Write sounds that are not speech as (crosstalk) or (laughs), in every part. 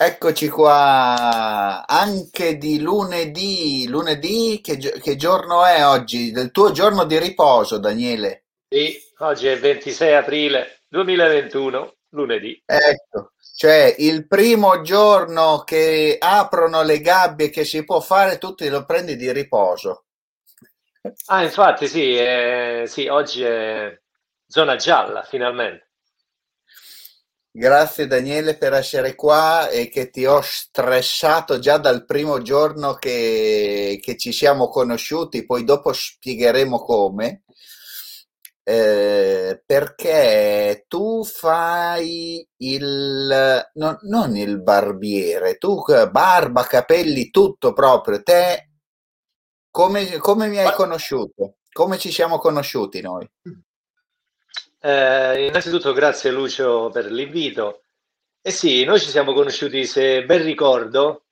Eccoci qua, anche di lunedì. Lunedì, che, che, giorno è oggi? Del tuo giorno di riposo, Daniele? Sì, oggi è il 26 aprile 2021, lunedì. Ecco, cioè il primo giorno che aprono le gabbie che si può fare, tu te lo prendi di riposo. Ah, infatti sì, eh, sì, oggi è zona gialla, finalmente. Grazie Daniele per essere qua e che ti ho stressato già dal primo giorno che, che ci siamo conosciuti, poi dopo spiegheremo come. Eh, perché tu fai il no, non il barbiere, tu barba, capelli, tutto proprio. Te come, come mi hai conosciuto? Come ci siamo conosciuti noi? Eh, innanzitutto grazie Lucio per l'invito. Eh sì, noi ci siamo conosciuti, se ben ricordo,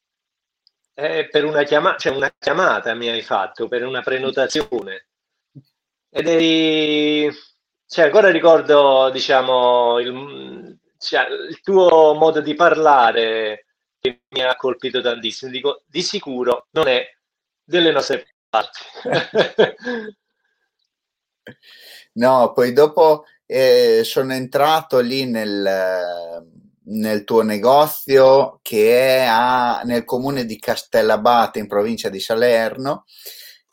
eh, per una, chiama- cioè una chiamata mi hai fatto, per una prenotazione. Ed eri... Cioè, ancora ricordo, diciamo, il, cioè, il tuo modo di parlare che mi ha colpito tantissimo. Dico, di sicuro non è delle nostre parti. (laughs) no, poi dopo eh, sono entrato lì nel, nel tuo negozio che è a, nel comune di Castellabate in provincia di Salerno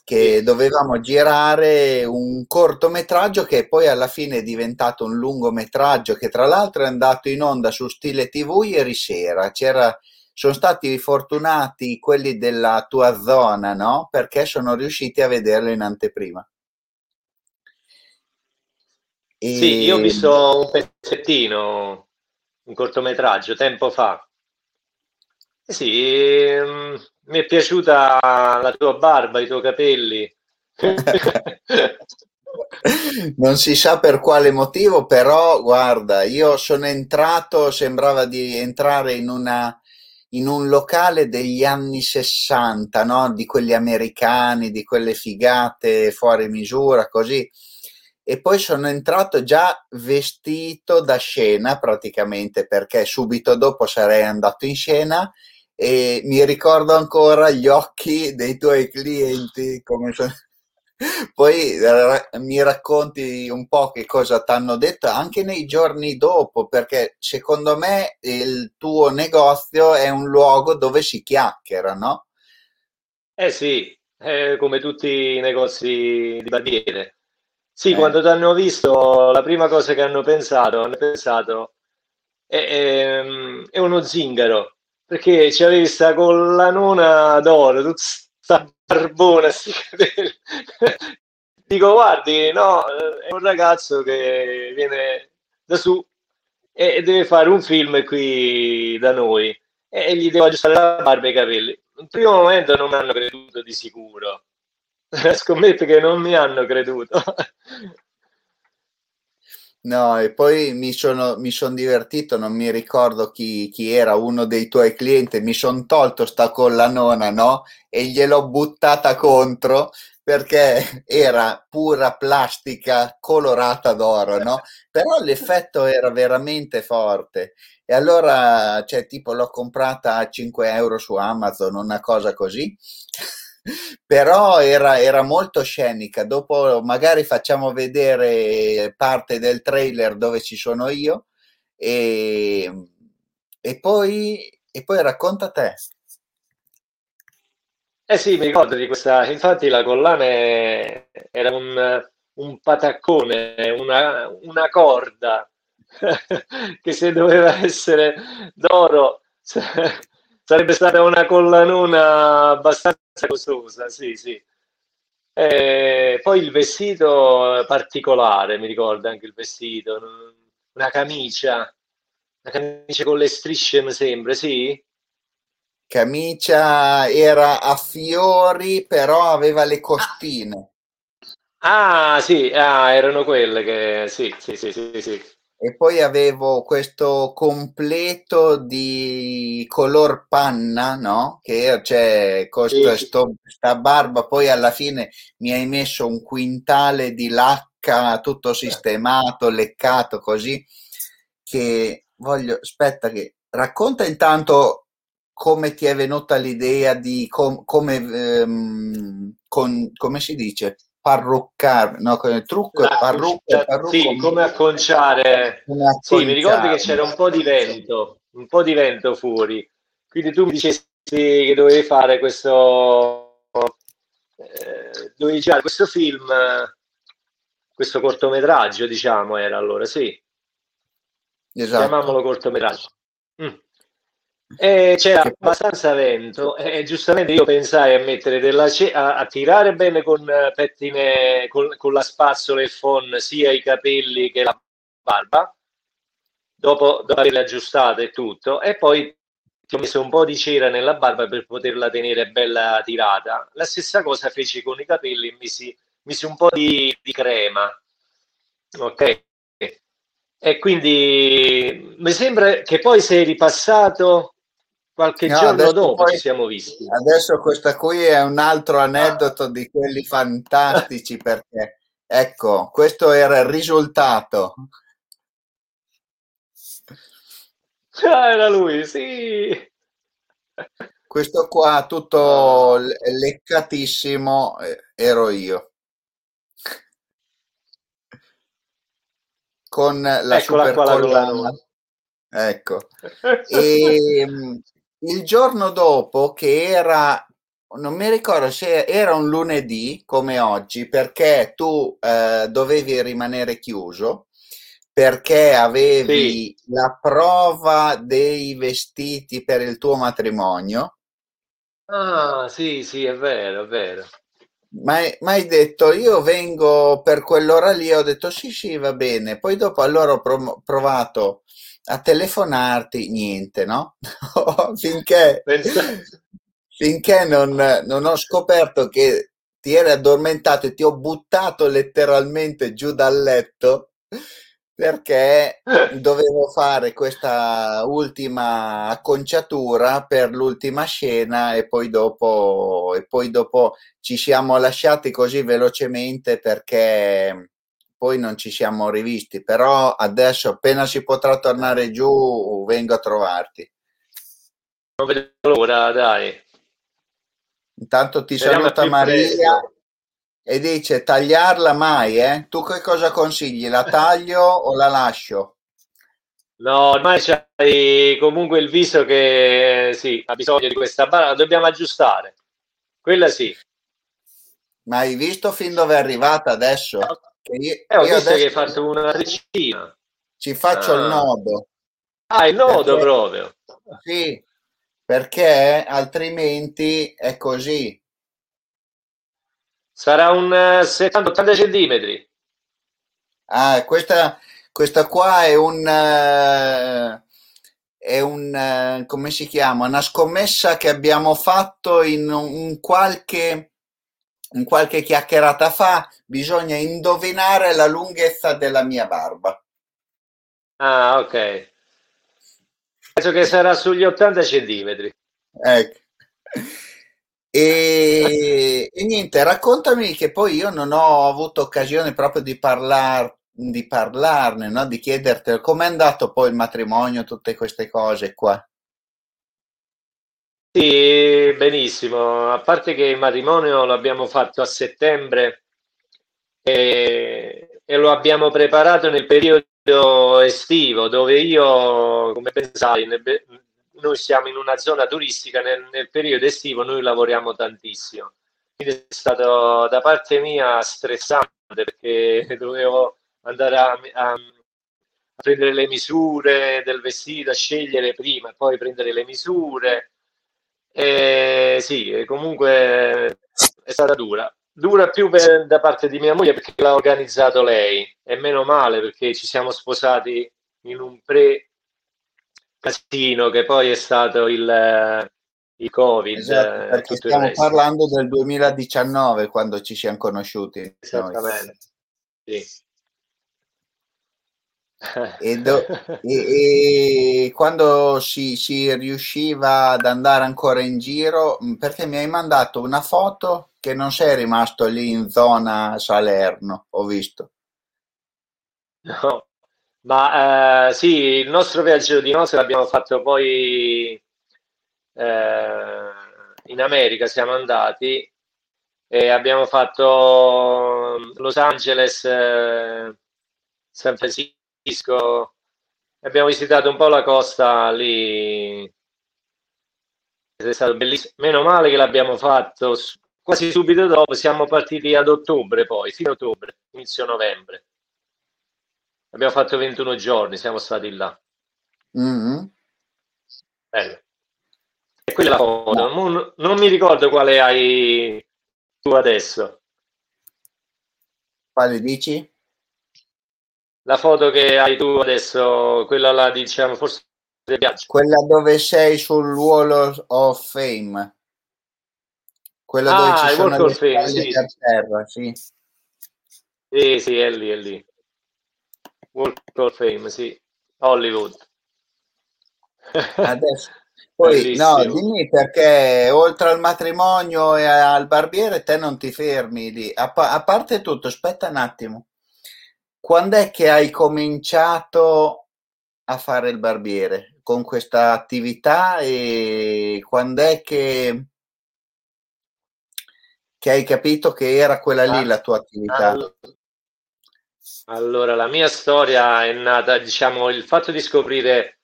che sì. dovevamo girare un cortometraggio che poi alla fine è diventato un lungometraggio che tra l'altro è andato in onda su Stile TV ieri sera. C'era, sono stati fortunati quelli della tua zona, no? Perché sono riusciti a vederlo in anteprima. E... Sì, io ho visto un pezzettino, un cortometraggio tempo fa. Sì, mm, mi è piaciuta la tua barba, i tuoi capelli. (laughs) non si sa per quale motivo, però guarda, io sono entrato, sembrava di entrare in, una, in un locale degli anni 60, no? di quelli americani, di quelle figate fuori misura, così e poi sono entrato già vestito da scena praticamente perché subito dopo sarei andato in scena e mi ricordo ancora gli occhi dei tuoi clienti come sono... (laughs) poi mi racconti un po' che cosa ti hanno detto anche nei giorni dopo perché secondo me il tuo negozio è un luogo dove si chiacchiera no? Eh sì, eh, come tutti i negozi di barbiere sì, eh. quando ti hanno visto, la prima cosa che hanno pensato, hanno pensato è, è, è uno zingaro, perché c'avevi sta collanona d'oro, tutta sta barbona, sti capelli. (laughs) Dico, guardi, no, è un ragazzo che viene da su e deve fare un film qui da noi e gli devo aggiustare la barba e i capelli. In primo momento non mi hanno creduto di sicuro (laughs) scommetto che non mi hanno creduto. (laughs) No, e poi mi sono, mi son divertito, non mi ricordo chi, chi era uno dei tuoi clienti, mi sono tolto sta collanona, no? E gliel'ho buttata contro perché (laughs) era pura plastica colorata d'oro, no? Però l'effetto era veramente forte. E allora, cioè, tipo, l'ho comprata a 5 euro su Amazon, una cosa così però era, era, molto scenica. Dopo magari facciamo vedere parte del trailer dove ci sono io e, e, poi, e poi racconta te. Eh sì, mi ricordo di questa, infatti la collana era un, un pataccone, una, una corda (laughs) che se doveva essere d'oro sarebbe stata una collanona abbastanza costosa, sì, sì. E poi il vestito particolare, mi ricordo anche il vestito, una camicia, una camicia con le strisce, mi sembra, sì? Camicia era a fiori, però aveva le costine. Ah, sì, ah, erano quelle che... Sì, sì, sì, sì, sì e poi avevo questo completo di color panna, no? Che c'è questa sì. sta barba, poi alla fine mi hai messo un quintale di lacca tutto sistemato, leccato così, che voglio, aspetta che racconta intanto come ti è venuta l'idea di com, come, ehm, con, come si dice? Parruccare, no, trucco, La, parrucca, parrucco, sì, come acconciare. Come acconciare. Sì, mi ricordo che c'era un po' di vento, un po' di vento fuori. Quindi tu mi dicesti che dovevi fare questo, eh, dovevi girare questo film, questo cortometraggio, diciamo, era allora, sì. Esatto. Chiamiamolo cortometraggio. Mm. E c'era abbastanza vento e giustamente io pensai a mettere della a, a tirare bene con pettine con, con, la spazzola e il phon sia i capelli che la barba dopo, dopo averle aggiustate e tutto e poi ti ho messo un po' di cera nella barba per poterla tenere bella tirata la stessa cosa feci con i capelli misi, misi un po' di, di crema ok e quindi mi sembra che poi sei ripassato Qualche no, giorno dopo poi, ci siamo visti. Adesso questa qui è un altro aneddoto di quelli fantastici perché, ecco, questo era il risultato. Ah, era lui, sì. Questo qua tutto leccatissimo ero io. Con la Eccola super collana. Ecco. E, (laughs) ehm, il giorno dopo che era non mi ricordo se era un lunedì come oggi perché tu eh, dovevi rimanere chiuso perché avevi sì. la prova dei vestiti per il tuo matrimonio. Ah, sì, sì, è vero, è vero. Ma hai detto io vengo per quell'ora lì, ho detto sì, sì, va bene. Poi dopo allora ho provato a telefonarti, niente, no? (laughs) finché, finché non, non ho scoperto che ti eri addormentato e ti ho buttato letteralmente giù dal letto perché dovevo fare questa ultima acconciatura per l'ultima scena e poi dopo, e poi dopo ci siamo lasciati così velocemente perché poi non ci siamo rivisti, però adesso appena si potrà tornare giù vengo a trovarti. Non vedo l'ora, dai. Intanto ti Speriamo saluta Maria e dice tagliarla mai, eh? Tu che cosa consigli? La taglio o la lascio? No, ormai c'hai comunque il viso che sì, ha bisogno di questa barra, la dobbiamo aggiustare. Quella sì. Ma hai visto fin dove è arrivata adesso? Che io, eh, ho visto che hai fatto una decina. Ci faccio ah. il nodo. Ah, il nodo perché, proprio. Sì, perché altrimenti è così. Sarà un 70-80 eh, centimetri. Ah, questa, questa qua è un... Uh, è un... Uh, come si chiama? Una scommessa che abbiamo fatto in un qualche in qualche chiacchierata fa, bisogna indovinare la lunghezza della mia barba. Ah, ok. Penso che sarà sugli 80 centimetri. Ecco. E, e, niente, raccontami che poi io non ho avuto occasione proprio di, parlar, di parlarne, no? di chiederti com'è andato poi il matrimonio, tutte queste cose qua. Sì, benissimo. A parte che il matrimonio l'abbiamo fatto a settembre e, e lo abbiamo preparato nel periodo estivo, dove io, come pensai, nel, noi siamo in una zona turistica, nel, nel, periodo estivo noi lavoriamo tantissimo. Quindi è stato da parte mia stressante perché (laughs) dovevo andare a, a, prendere le misure del vestito, a scegliere prima poi prendere le misure e sì, comunque è stata dura. Dura più per, da parte di mia moglie perché l'ha organizzato lei e meno male perché ci siamo sposati in un pre casino che poi è stato il, il covid esatto, perché stiamo parlando del 2019 quando ci siamo conosciuti esattamente sì. E, do, e, e, quando si, si, riusciva ad andare ancora in giro, mm, perché mi hai mandato una foto che non sei rimasto lì in zona Salerno, ho visto. No, ma eh, sì, il nostro viaggio di nozze l'abbiamo fatto poi eh, in America siamo andati e abbiamo fatto Los Angeles, eh, San Francisco, abbiamo visitato un po' la costa lì. È stato bellissimo. Meno male che l'abbiamo fatto quasi subito dopo. Siamo partiti ad ottobre, poi, fine ottobre, inizio novembre. Abbiamo fatto 21 giorni, siamo stati là. Mm-hmm. Bello. E quella foto. Non, non mi ricordo quale hai tu adesso. Quale dici? La foto che hai tu adesso, quella là, diciamo, forse ti piace. Quella dove sei sul Wall of Fame. Quella ah, dove ci sono le fame, sì. terra, sì. Sì, sì, è lì, è lì. Walk of Fame, sì. Hollywood. (laughs) Adesso, poi, no, dimmi perché oltre al matrimonio e al barbiere te non ti fermi lì. A, pa- a parte tutto, aspetta un attimo. Quando è che hai cominciato a fare il barbiere con questa attività e quando è che, che hai capito che era quella lì la tua attività? Allora, la mia storia è nata, diciamo, il fatto di scoprire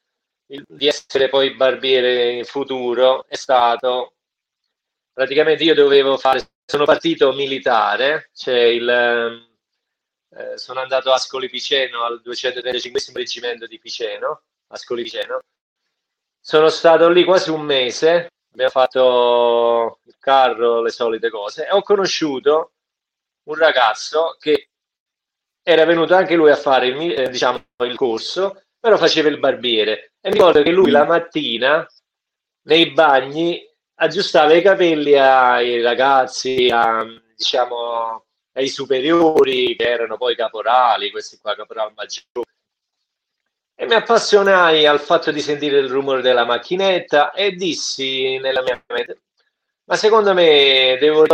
di essere poi barbiere in futuro è stato praticamente io dovevo fare sono partito militare cioè il, eh, sono andato a Ascoli Piceno al 235 reggimento di Piceno Ascoli Piceno. Sono stato lì quasi un mese abbiamo fatto il carro le solite cose e ho conosciuto un ragazzo che era venuto anche lui a fare il, eh, diciamo, il corso però faceva il barbiere. E mi ricordo che lui la mattina nei bagni aggiustava i capelli ai ragazzi, a, diciamo ai superiori che erano poi caporali, questi qua caporali maggiori. E mi appassionai al fatto di sentire il rumore della macchinetta e dissi nella mia mente, ma secondo me devo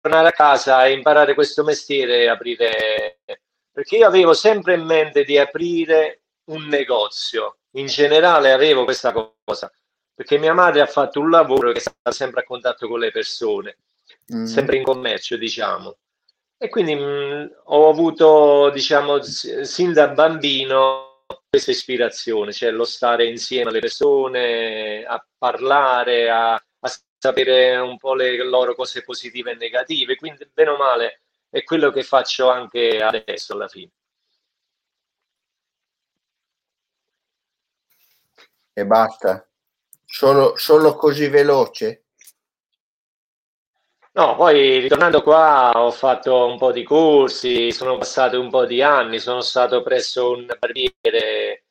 tornare a casa e imparare questo mestiere e aprire, perché io avevo sempre in mente di aprire un negozio. In generale avevo questa cosa, perché mia madre ha fatto un lavoro che sta sempre a contatto con le persone, mm. sempre in commercio, diciamo. E quindi mh, mm, ho avuto, diciamo, sin da bambino questa ispirazione, cioè lo stare insieme alle persone, a parlare, a, a sapere un po' le loro cose positive e negative. Quindi, bene o male, è quello che faccio anche adesso alla fine. e basta? Solo, solo così veloce? No, poi ritornando qua ho fatto un po' di corsi, sono passati un po' di anni, sono stato presso un barbiere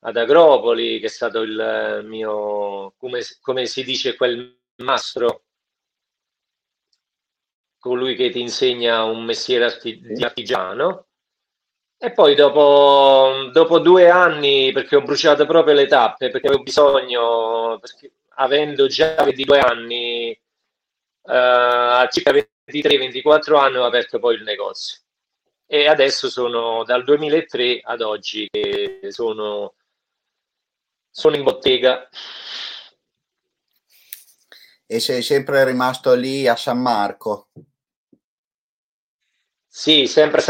ad Agropoli, che è stato il mio, come, come si dice, quel mastro, colui che ti insegna un mestiere arti- di artigiano. E poi dopo, dopo, due anni, perché ho bruciato proprio le tappe, perché avevo bisogno, perché, avendo già 22 anni, a circa 23-24 anni ho aperto poi il negozio. E adesso sono dal 2003 ad oggi che sono, sono in bottega. E sei sempre rimasto lì a San Marco? Sì, sempre a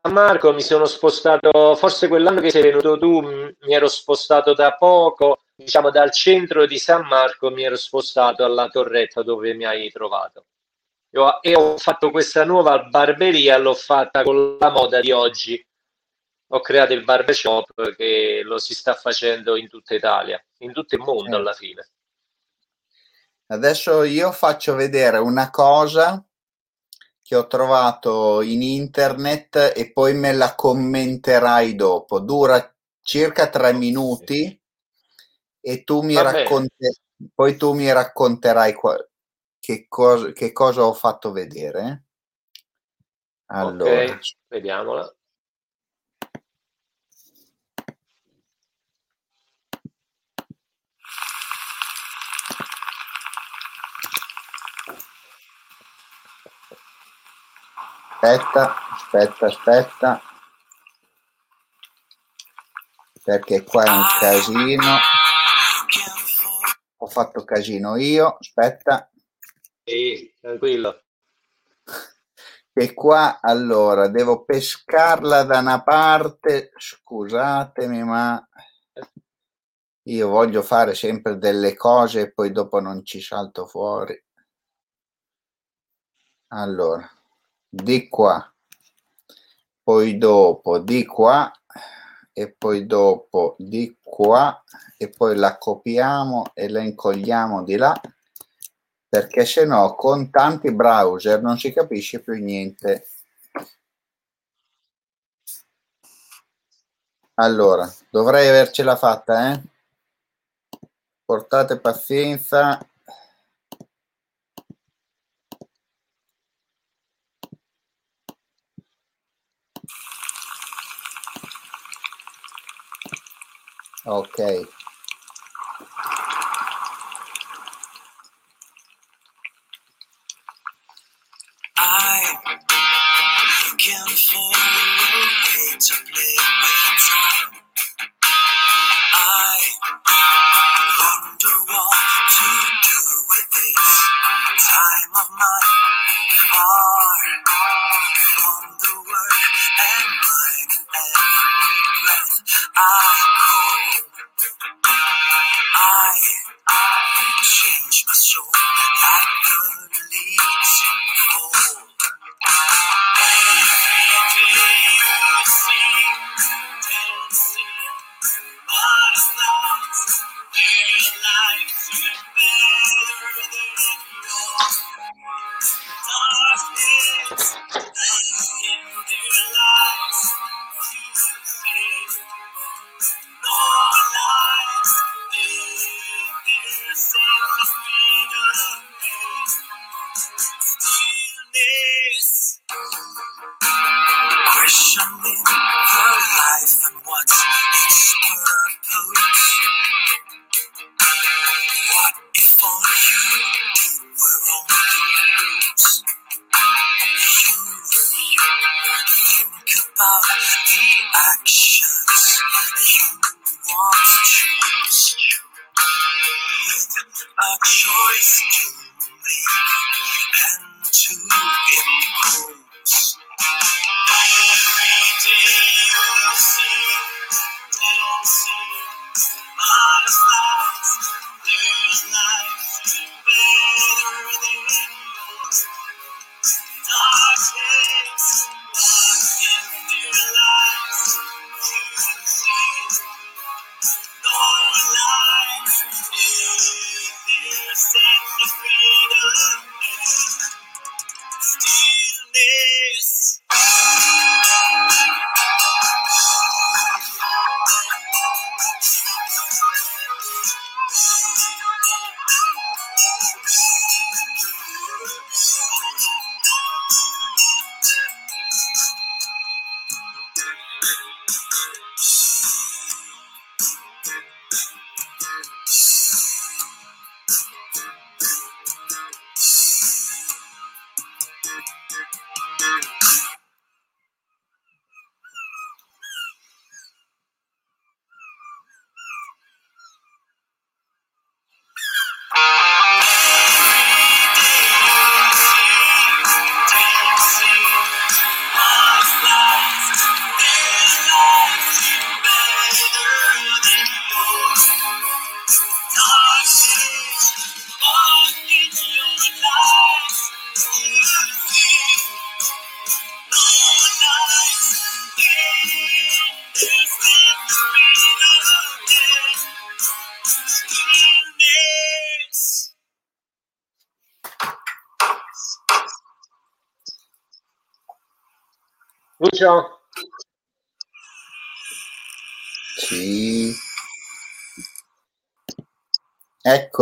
San Marco mi sono spostato, forse quell'anno che sei venuto tu, mi ero spostato da poco, diciamo dal centro di San Marco, mi ero spostato alla torretta dove mi hai trovato. E ho fatto questa nuova barberia, l'ho fatta con la moda di oggi. Ho creato il barbershop che lo si sta facendo in tutta Italia, in tutto il mondo alla fine. Adesso io faccio vedere una cosa che ho trovato in internet e poi me la commenterai dopo. Dura circa tre minuti e tu mi racconterai, poi tu mi racconterai qua, che, cosa, che cosa ho fatto vedere. Allora, okay, vediamola. aspetta, aspetta, aspetta, perché qua è un casino. Fatto casino io, aspetta. Sì, tranquillo. E qua allora devo pescarla da una parte, scusatemi, ma io voglio fare sempre delle cose e poi dopo non ci salto fuori. Allora, di qua, poi dopo di qua e poi dopo di qua e poi la copiamo e la incolliamo di là perché se no con tanti browser non si capisce più niente. Allora, dovrei avercela fatta, eh? Portate pazienza. Ok.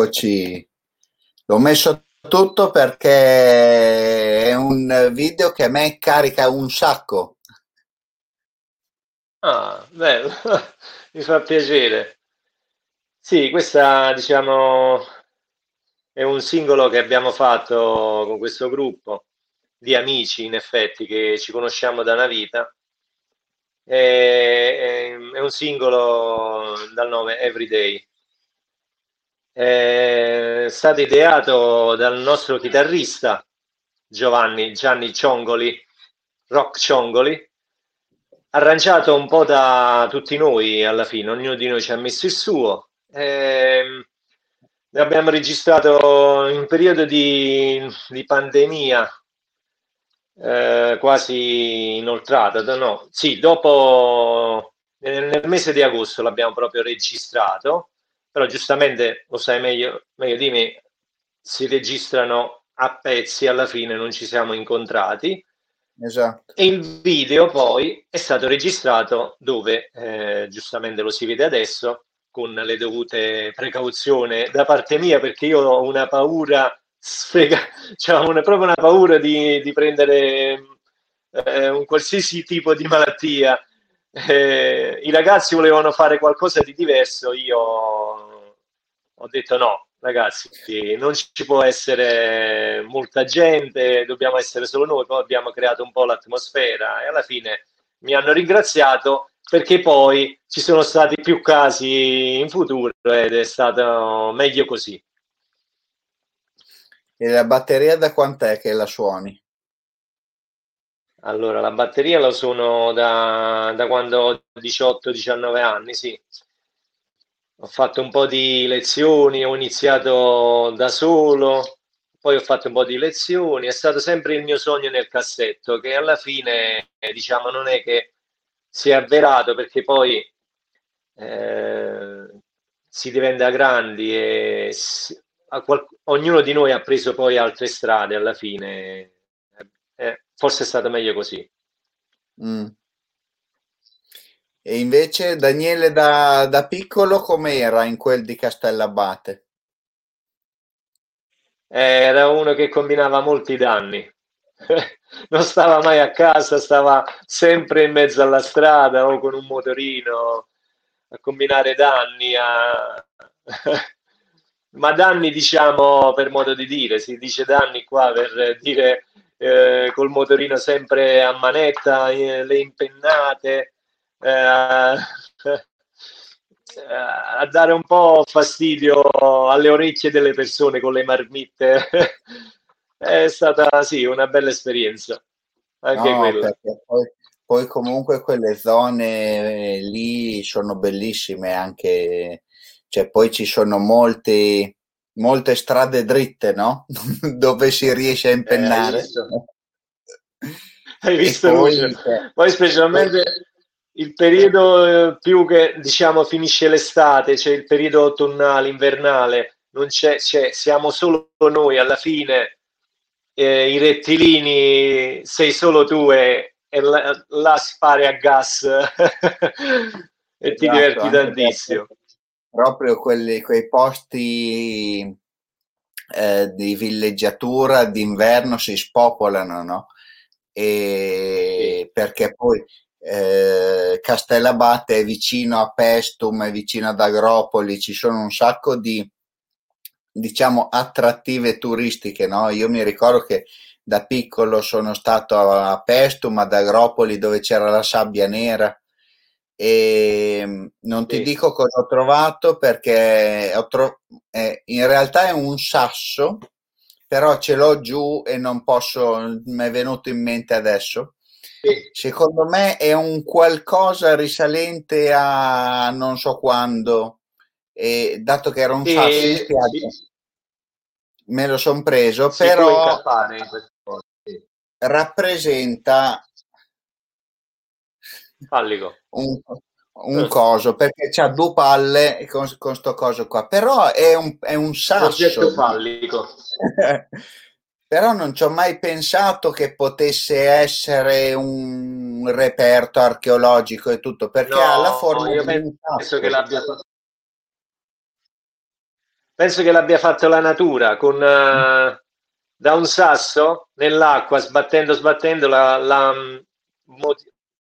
Eccoci. L'ho messo tutto perché è un video che a me carica un sacco. Ah, bello, (laughs) mi fa piacere. Sì, questa diciamo è un singolo che abbiamo fatto con questo gruppo di amici, in effetti, che ci conosciamo da una vita. È, è un singolo dal nome Everyday. È è stato ideato dal nostro chitarrista Giovanni Gianni Ciongoli, Rock Ciongoli, arrangiato un po' da tutti noi alla fine, ognuno di noi ci ha messo il suo. Eh, abbiamo registrato in periodo di, di pandemia eh, quasi inoltrata, no, sì, dopo nel mese di agosto l'abbiamo proprio registrato, però giustamente lo sai meglio, meglio di me, si registrano a pezzi, alla fine non ci siamo incontrati. Esatto. E il video poi è stato registrato dove, eh, giustamente lo si vede adesso, con le dovute precauzioni da parte mia, perché io ho una paura sfrega, cioè una, proprio una paura di, di prendere eh, un qualsiasi tipo di malattia. Eh, I ragazzi volevano fare qualcosa di diverso, io ho detto no, ragazzi, non ci può essere molta gente, dobbiamo essere solo noi, poi abbiamo creato un po' l'atmosfera e alla fine mi hanno ringraziato perché poi ci sono stati più casi in futuro ed è stato meglio così. E la batteria da quant'è che la suoni? Allora, la batteria la suono da, da quando ho 18-19 anni, sì. Ho fatto un po' di lezioni, ho iniziato da solo, poi ho fatto un po' di lezioni, è stato sempre il mio sogno nel cassetto, che alla fine, diciamo, non è che si è avverato perché poi eh, si diventa grandi e si, qual- ognuno di noi ha preso poi altre strade alla fine. Eh, forse è stato meglio così. Mm. E invece Daniele da, da piccolo com'era in quel di Castellabate? Era uno che combinava molti danni. (laughs) non stava mai a casa, stava sempre in mezzo alla strada o con un motorino a combinare danni, a (laughs) ma danni diciamo per modo di dire, si dice danni qua per dire eh, col motorino sempre a manetta, eh, le impennate, eh, (laughs) a dare un po' fastidio alle orecchie delle persone con le marmitte. (laughs) È stata sì una bella esperienza, anche no, quella. Poi, poi comunque quelle zone eh, lì sono bellissime anche cioè poi ci sono molti, molte strade dritte, no? (laughs) Dove si riesce a impennare. Eh, hai visto? Hai visto poi, poi, specialmente il periodo eh, più che diciamo finisce l'estate, c'è cioè il periodo autunnale, invernale, non c'è, c'è, siamo solo noi alla fine, eh, i rettilini sei solo tu e, e la, la spari a gas. (laughs) E ti esatto, diverti tantissimo. proprio quelli, quei posti eh, di villeggiatura d'inverno si spopolano, no? E perché poi eh, Castellabate è vicino a Pestum, è vicino ad Agropoli, ci sono un sacco di diciamo attrattive turistiche, no? Io mi ricordo che da piccolo sono stato a Pestum, ad Agropoli dove c'era la sabbia nera e ehm, non ti sì. dico cosa ho trovato perché ho tro- eh, in realtà è un sasso però ce l'ho giù e non posso mi è venuto in mente adesso. Secondo me è un qualcosa risalente a non so quando e dato che era un sì, sasso in spiaggia me lo sono preso si però rappresenta Fallico. Un, un eh. coso perché c'ha due palle con, con sto coso qua però è un, è un sasso. fallico (laughs) però non ci ho mai pensato che potesse essere un reperto archeologico e tutto perché no, ha la forma io penso che l'abbia fatto penso che l'abbia fatto la natura con uh, da un sasso nell'acqua sbattendo sbattendo l'ha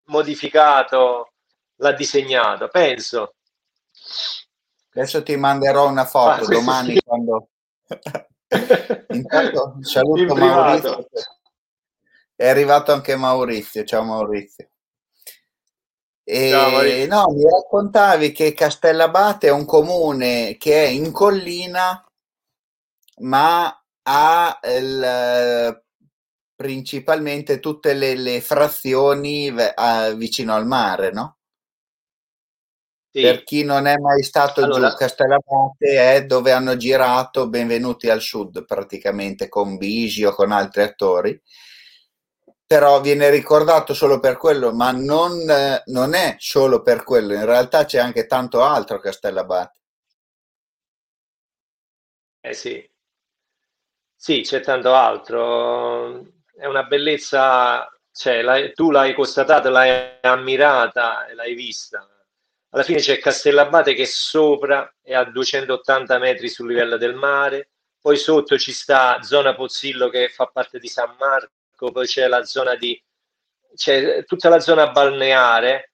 modificato, l'ha disegnato, penso. Adesso ti manderò una foto ah, domani sì. quando... (laughs) Intanto (laughs) saluto Maurizio. È arrivato anche Maurizio. Ciao Maurizio. E, Ciao, Maurizio. no, mi raccontavi che Castellabate è un comune che è in collina ma ha il, principalmente tutte le, le frazioni a, vicino al mare, no? Sì. Per chi non è mai stato allora, giù, Castellabate è dove hanno girato Benvenuti al Sud praticamente con Bisio, con altri attori però viene ricordato solo per quello, ma non, non, è solo per quello, in realtà c'è anche tanto altro Castellabate. Eh sì, sì, c'è tanto altro, è una bellezza, cioè, l'hai, tu l'hai constatata, l'hai ammirata e l'hai vista. Alla fine c'è Castellabate che sopra è a 280 metri sul livello del mare, poi sotto ci sta zona Pozzillo che fa parte di San Marco poi c'è la zona di c'è tutta la zona balneare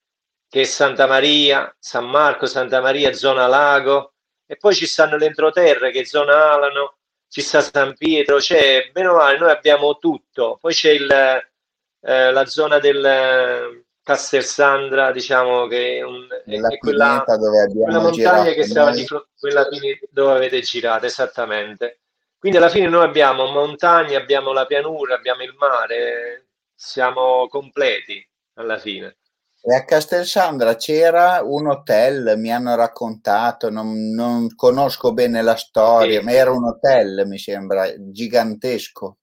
che è Santa Maria, San Marco, Santa Maria, zona lago. E poi ci stanno le entroterre che è zona Alano, ci sta San Pietro, c'è bene o male noi abbiamo tutto, poi c'è il, eh, la zona del Castelsandra, diciamo che un, è quella, quella montagna che stava di fronte, quella dove avete girato, esattamente. Quindi alla fine noi abbiamo montagne, abbiamo la pianura, abbiamo il mare, siamo completi alla fine. E a Castelsandra c'era un hotel, mi hanno raccontato, non, non conosco bene la storia, sì. ma era un hotel, mi sembra, gigantesco.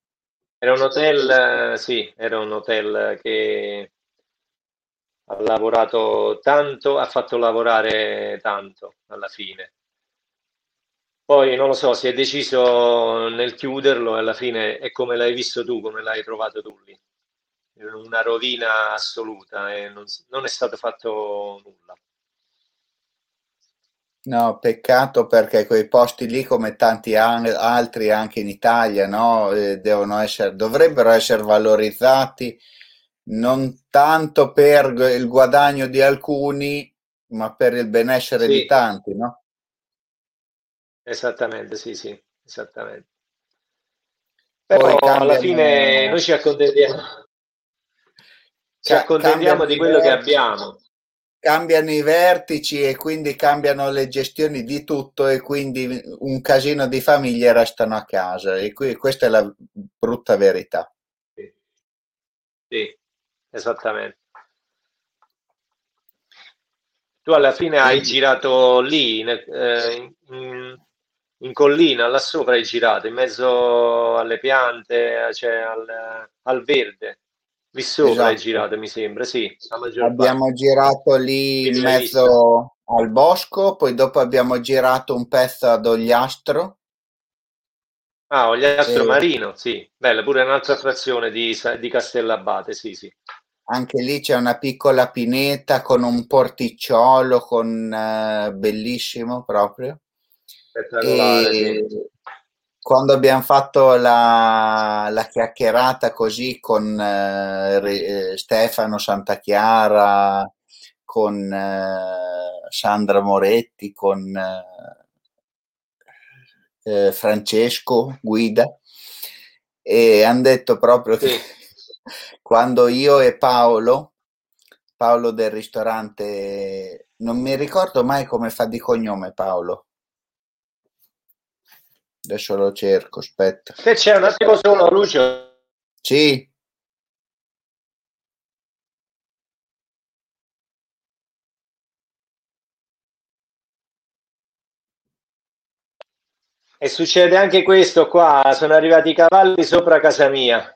Era un hotel, sì, era un hotel che ha lavorato tanto, ha fatto lavorare tanto alla fine. Poi non lo so, si è deciso nel chiuderlo e alla fine è come l'hai visto tu, come l'hai trovato tu lì. Una rovina assoluta e non, non è stato fatto nulla. No, peccato perché quei posti lì, come tanti altri anche in Italia, no, eh, essere, dovrebbero essere valorizzati non tanto per il guadagno di alcuni, ma per il benessere sì. di tanti, no? Esattamente, sì, sì, esattamente. Però alla fine noi ci accontentiamo, (laughs) ci accontentiamo di quello che abbiamo. Cambiano i vertici e quindi cambiano le gestioni di tutto e quindi un casino di famiglie restano a casa e qui, questa è la brutta verità. Sì, sì esattamente. Tu alla fine hai girato lì, eh, in, in collina, là sopra hai girato, in mezzo alle piante, cioè al, al verde. Lì sopra esatto. hai girato, mi sembra, sì. Abbiamo parte. girato lì Quindi in mezzo al bosco, poi dopo abbiamo girato un pezzo ad Ogliastro. Ah, Ogliastro e... Marino, sì. Bella, pure un'altra frazione di, di Castellabate, sì, sì. Anche lì c'è una piccola pineta con un porticciolo, con, uh, bellissimo proprio. Sì. Quando abbiamo fatto la, la chiacchierata così con eh, eh Stefano Santachiara, con eh, Sandra Moretti, con eh, eh Francesco Guida, e hanno detto proprio sì. che quando io e Paolo, Paolo del ristorante, non mi ricordo mai come fa di cognome Paolo, Adesso lo cerco, aspetta. Se c'è un attimo solo, Lucio. Sì. E succede anche questo qua, sono arrivati i cavalli sopra casa mia.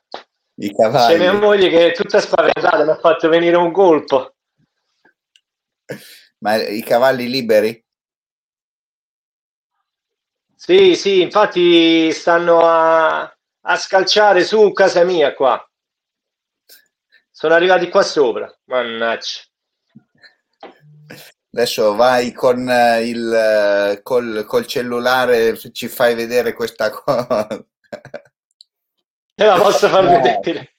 I cavalli. C'è mia moglie che è tutta spaventata, mi ha fatto venire un colpo. Ma i cavalli liberi? Sì, sì, infatti stanno a, a scalciare su casa mia qua. Sono arrivati qua sopra, mannaggia. Adesso vai con eh, il eh, col, col, cellulare, ci fai vedere questa (laughs) cosa. Te la posso far no. vedere?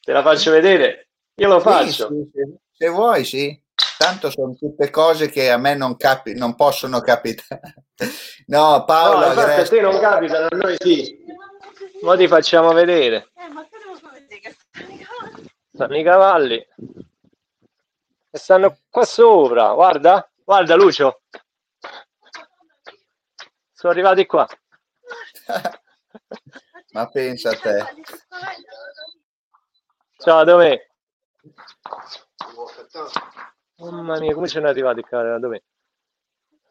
Te la faccio vedere? Io lo faccio. Sì, sì, se vuoi, sì. Tanto sono tutte cose che a me non, capi- non possono capitare. No, Paolo. No, esatto, a te non capitano, a noi sì. Ma ti facciamo vedere. Stanno i cavalli. E stanno qua sopra. Guarda, guarda Lucio. Sono arrivati qua. (laughs) Ma pensa a te. Ciao, dov'è? Mamma mia, come sono arrivati qua? Dov'è?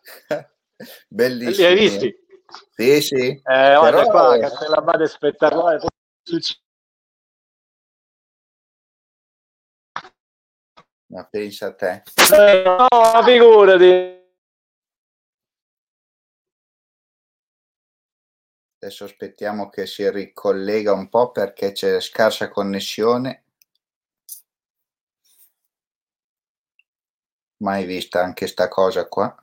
(laughs) Bellissimo. Li hai visti? Sì, sì. Eh, guarda Però... qua, Castellabate è spettacolare. Ma pensa a te. Eh, no, figurati. Adesso aspettiamo che si ricollega un po' perché c'è scarsa connessione. Mai vista anche sta cosa qua.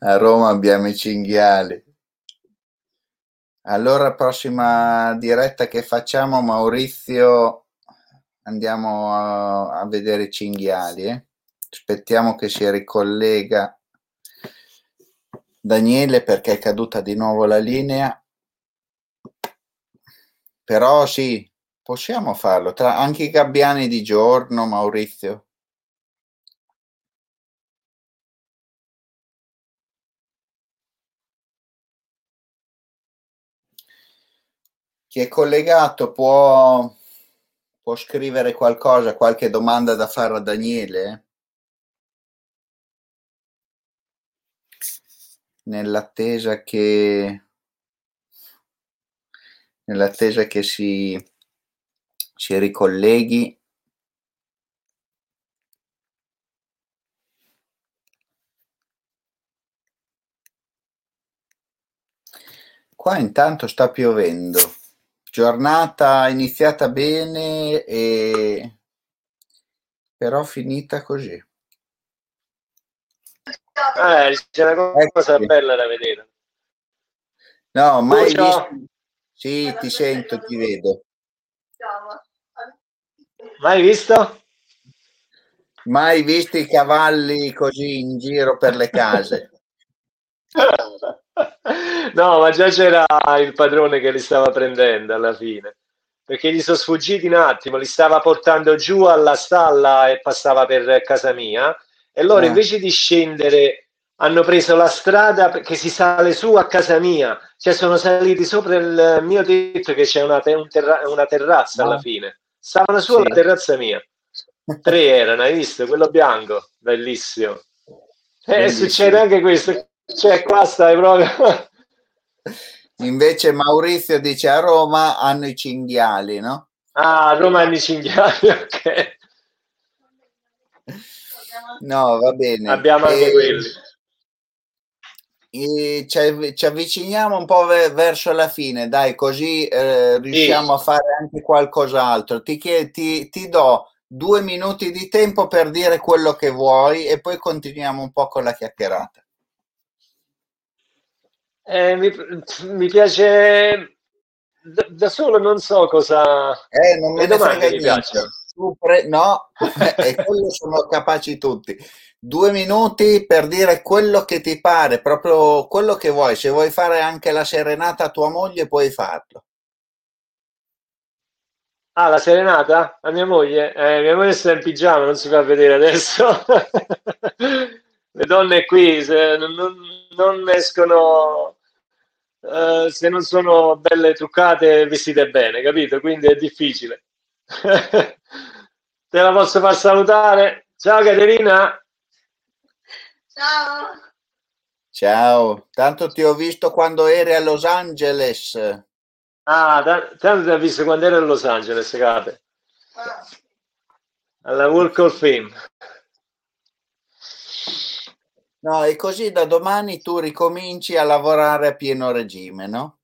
A Roma abbiamo i cinghiali. Allora, prossima diretta che facciamo, Maurizio, andiamo a, a vedere i cinghiali. Eh? Aspettiamo che si ricollega Daniele perché è caduta di nuovo la linea. Però sì, possiamo farlo. Tra anche i gabbiani di giorno, Maurizio. Chi è collegato può, può scrivere qualcosa, qualche domanda da fare a Daniele? Nell'attesa che nell'attesa che si, si ricolleghi. Qua intanto sta piovendo giornata iniziata bene e però finita così. Eh, c'è una cosa ecco. bella da vedere. No, mai visto. Sì, ti sento, ti vedo. Mai visto? Mai visto i cavalli così in giro per le case. No, ma già c'era il padrone che li stava prendendo alla fine perché gli sono sfuggiti un attimo, li stava portando giù alla stalla e passava per casa mia e loro eh. invece di scendere hanno preso la strada che si sale su a casa mia, cioè sono saliti sopra il mio tetto che c'è una, un terra- una terrazza no. alla fine, stavano su sì. alla terrazza mia, tre erano, hai visto? Quello bianco, bellissimo. E eh, succede anche questo, cioè qua stai proprio Invece Maurizio dice a Roma hanno i cinghiali, no? Ah, a Roma hanno i cinghiali, (laughs) ok. No, va bene. Abbiamo anche e, quelli. E ci, ci, avviciniamo un po' verso la fine, dai, così eh, riusciamo sì. a fare anche qualcos'altro. Ti, ti, ti do due minuti di tempo per dire quello che vuoi e poi continuiamo un po' con la chiacchierata. Eh, mi, mi, piace da, da, solo, non so cosa. Eh, non me ne frega niente. Pre... No, e quello sono capaci tutti. Due minuti per dire quello che ti pare, proprio quello che vuoi. Se vuoi fare anche la serenata a tua moglie, puoi farlo. Ah, la serenata? A mia moglie? Eh, mia moglie sta in pigiama, non si fa vedere adesso. (laughs) Le donne qui se non, non escono uh, se non sono belle truccate vestite bene, capito? Quindi è difficile. (laughs) Te la posso far salutare? Ciao Caterina. Ciao. Ciao, tanto ti ho visto quando eri a Los Angeles. Ah, t- tanto ti ho visto quando eri a Los Angeles, cape. Ah. Alla Walk of Fame. No, e così da domani tu ricominci a lavorare a pieno regime, no?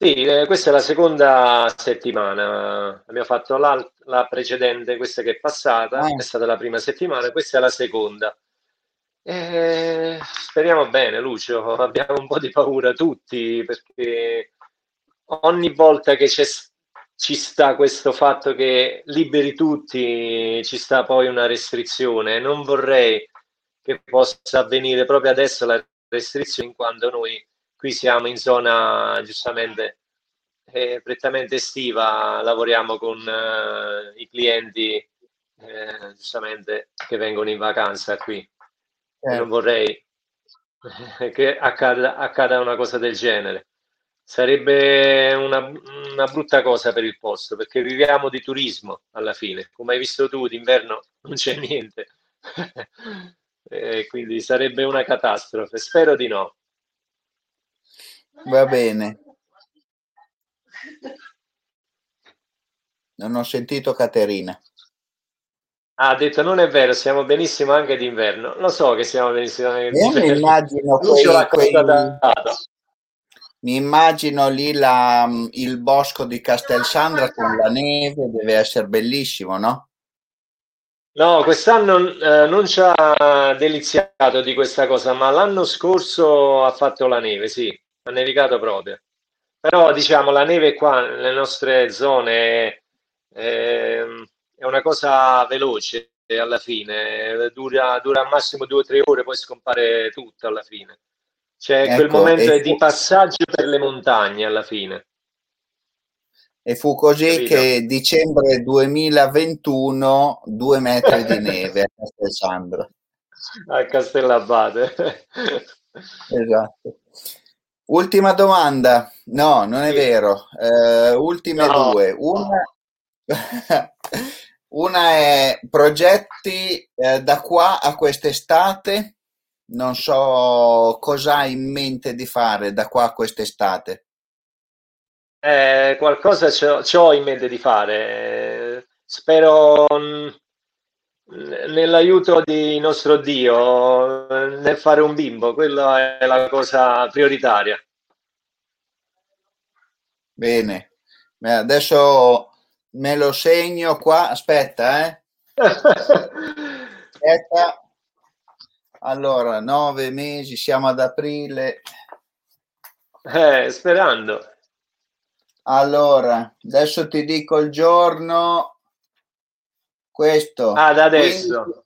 Sì, eh, questa è la seconda settimana. Abbiamo fatto la, precedente, questa che è passata, ah. è stata la prima settimana, questa è la seconda. Eh, speriamo bene, Lucio. Abbiamo un po' di paura tutti perché ogni volta che ci sta questo fatto che liberi tutti, ci sta poi una restrizione. Non vorrei che possa avvenire proprio adesso la restrizioni in quanto noi qui siamo in zona giustamente eh, prettamente estiva, lavoriamo con eh, i clienti eh, giustamente che vengono in vacanza qui. Non Certo. vorrei (laughs) che accada, accada una cosa del genere. Sarebbe una, una brutta cosa per il posto perché viviamo di turismo alla fine. Come hai visto tu, d'inverno non c'è niente. (laughs) E quindi sarebbe una catastrofe. Spero di no. Va bene. Non ho sentito Caterina. Ha detto non è vero, siamo benissimo anche d'inverno. Lo so che siamo benissimo anche Io mi d'inverno. immagino, quei, quei- mi immagino lì la- il bosco di Castelsandra con la neve, deve essere bellissimo, no? No, quest'anno eh, non ci ha deliziato di questa cosa, ma l'anno scorso ha fatto la neve, sì, ha nevicato proprio. Però diciamo, la neve qua nelle nostre zone è, è una cosa veloce alla fine, dura, dura al massimo due o tre ore, poi scompare tutto alla fine. Quel Ecco, momento e di passaggio per le montagne alla fine. E fu così Capito? che dicembre 2021 due metri di neve a Castelsandra. (laughs) A Castellabate. Esatto. Ultima domanda. No, non è Sì. vero. Eh, ultime No. due. Una, (laughs) una è progetti eh, da qua a quest'estate. Non so cosa hai in mente di fare da qua a quest'estate. Eh, qualcosa c'ho, c'ho in mente di fare. Spero mh, nell'aiuto di nostro Dio nel fare un bimbo, quella è la cosa prioritaria. Bene. Adesso me lo segno qua. Aspetta, eh. (laughs) Aspetta. Allora, nove mesi, siamo ad aprile. Eh, sperando. Allora, adesso ti dico il giorno. Questo. Ah, da adesso.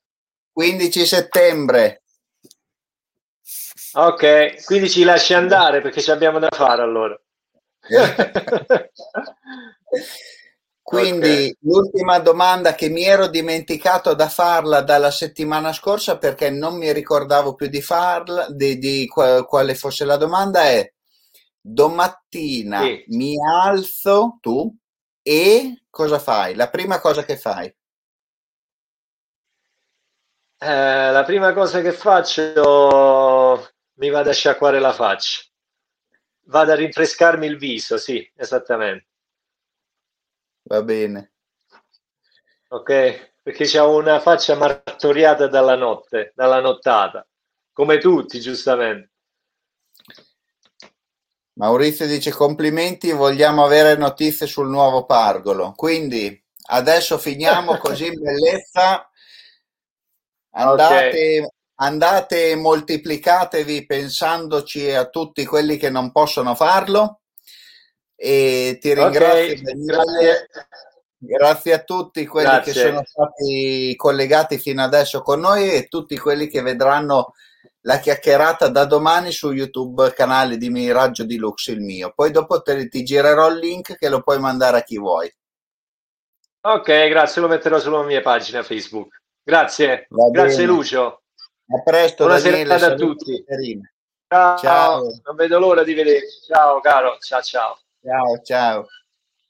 15 settembre. Ok, quindi ci lasci andare perché ci abbiamo da fare allora. (laughs) Quindi Ok. l'ultima domanda che mi ero dimenticato da farla dalla settimana scorsa perché non mi ricordavo più di farla, di, di qua- quale fosse la domanda è domattina Sì. mi alzo tu e cosa fai? La prima cosa che fai? Eh, la prima cosa che faccio mi vado a sciacquare la faccia. Vado a rinfrescarmi il viso, sì, esattamente. Va bene. Ok? Perché c'ho una faccia martoriata dalla notte, dalla nottata, come tutti, giustamente. Maurizio dice complimenti, vogliamo avere notizie sul nuovo Pargolo. Quindi adesso finiamo (laughs) così in bellezza. Andate, andate e moltiplicatevi pensandoci a tutti quelli che non possono farlo. E ti ringrazio, Ok, Daniele. grazie. Grazie a tutti quelli che Grazie. sono stati collegati fino adesso con noi e tutti quelli che vedranno la chiacchierata da domani su YouTube, canale di Miraggio di Lux, il mio. Poi dopo te, ti girerò il link che lo puoi mandare a chi vuoi. Ok, grazie, lo metterò sulla mia pagina Facebook. Grazie, Va grazie bene. Lucio. A presto, Buona Daniele. serata a tutti. Ciao, Ciao. non vedo l'ora di vederci. Ciao caro, ciao ciao. Ciao, ciao.